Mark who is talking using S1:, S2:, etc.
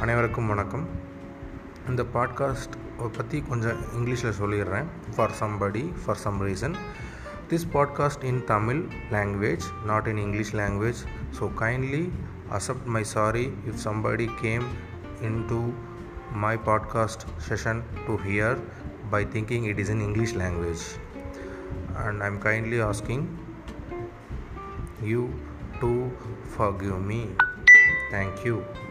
S1: அனைவருக்கும் வணக்கம் இந்த பாட்காஸ்ட் பற்றி கொஞ்சம் இங்கிலீஷில் சொல்லிடுறேன் for somebody for some reason this podcast in Tamil language not in English language so kindly accept my sorry if somebody came in to my podcast session to hear by thinking it is in English language. And I'm kindly asking you to forgive me. Thank you.